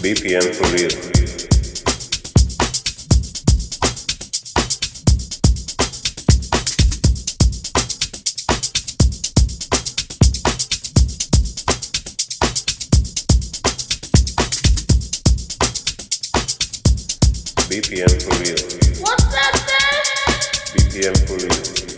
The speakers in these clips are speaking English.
BPM for real. BPM for real. What's that? BPM for real.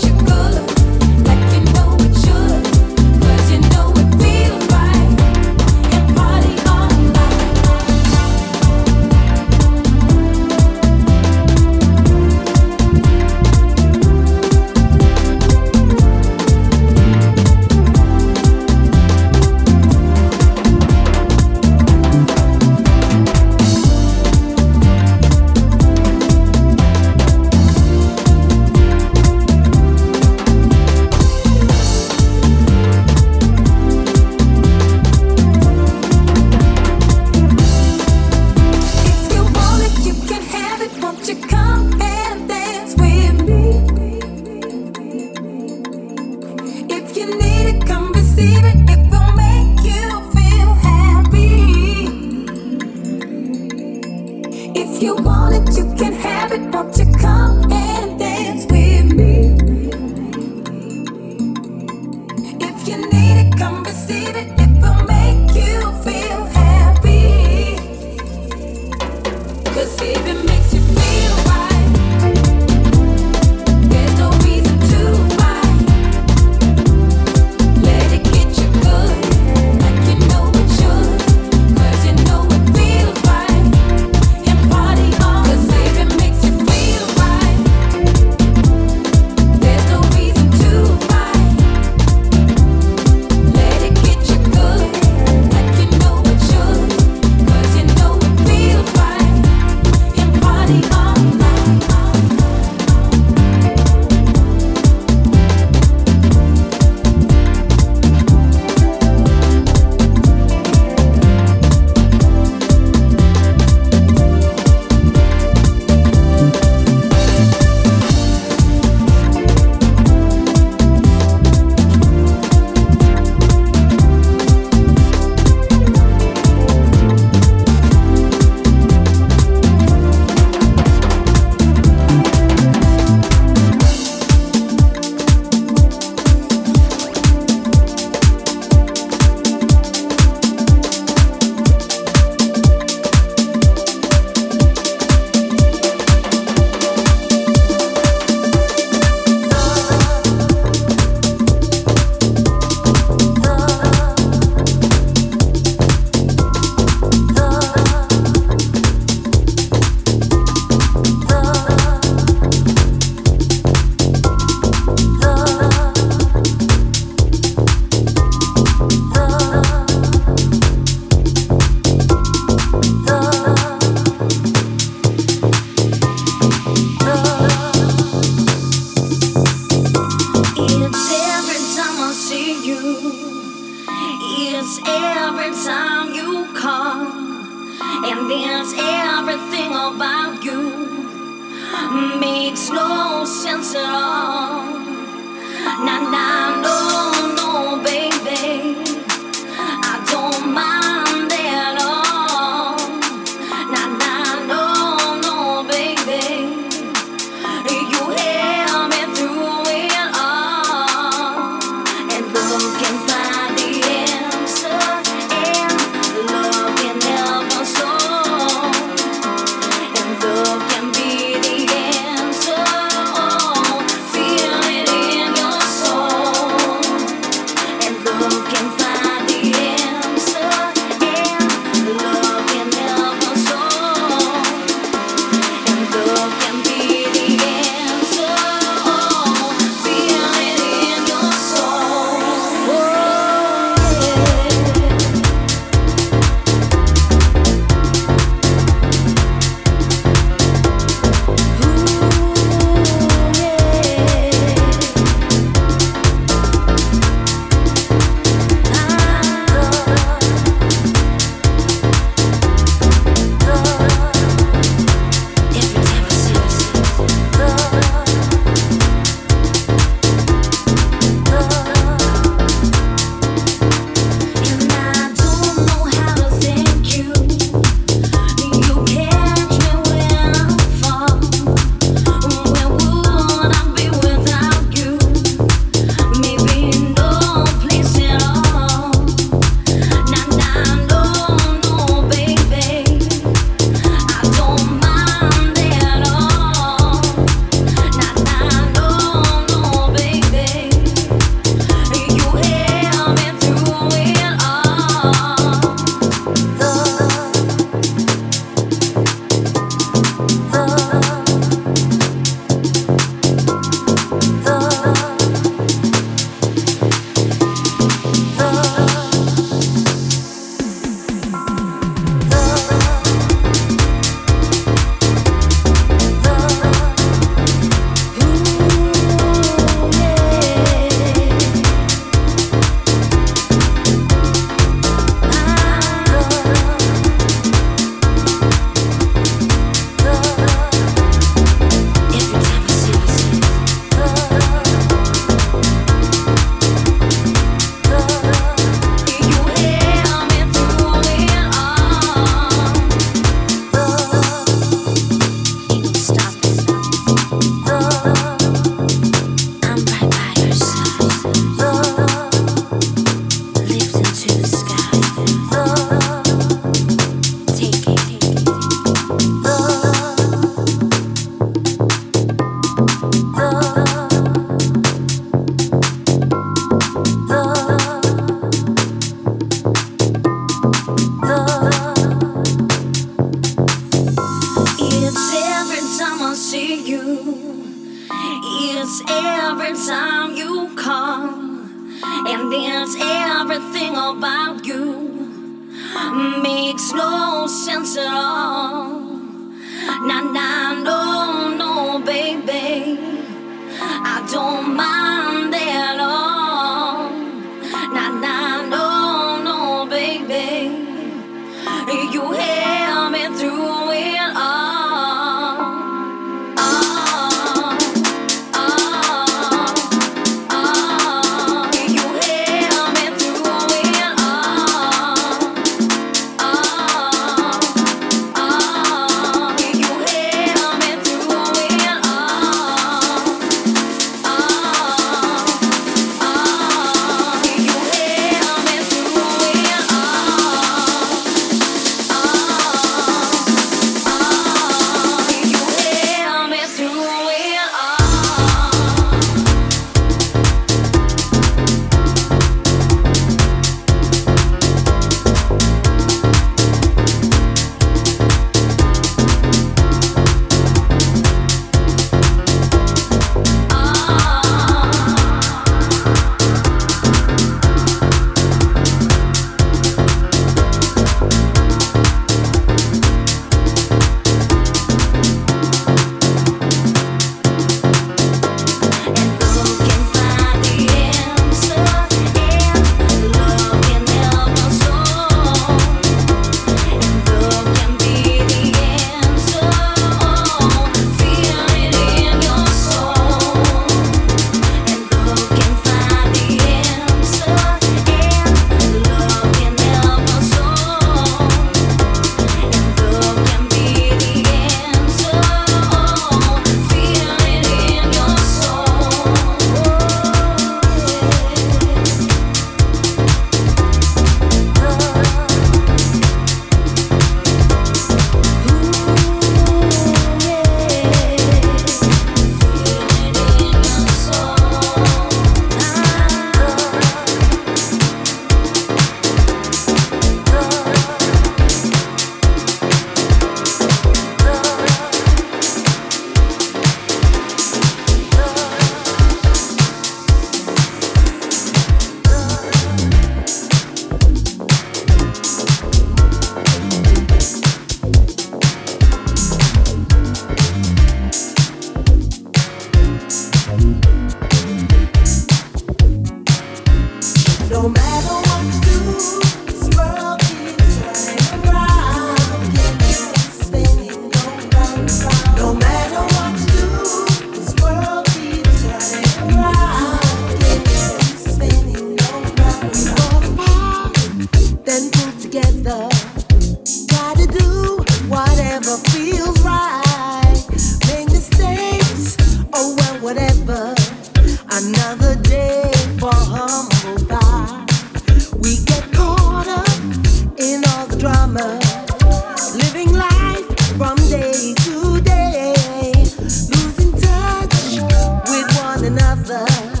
One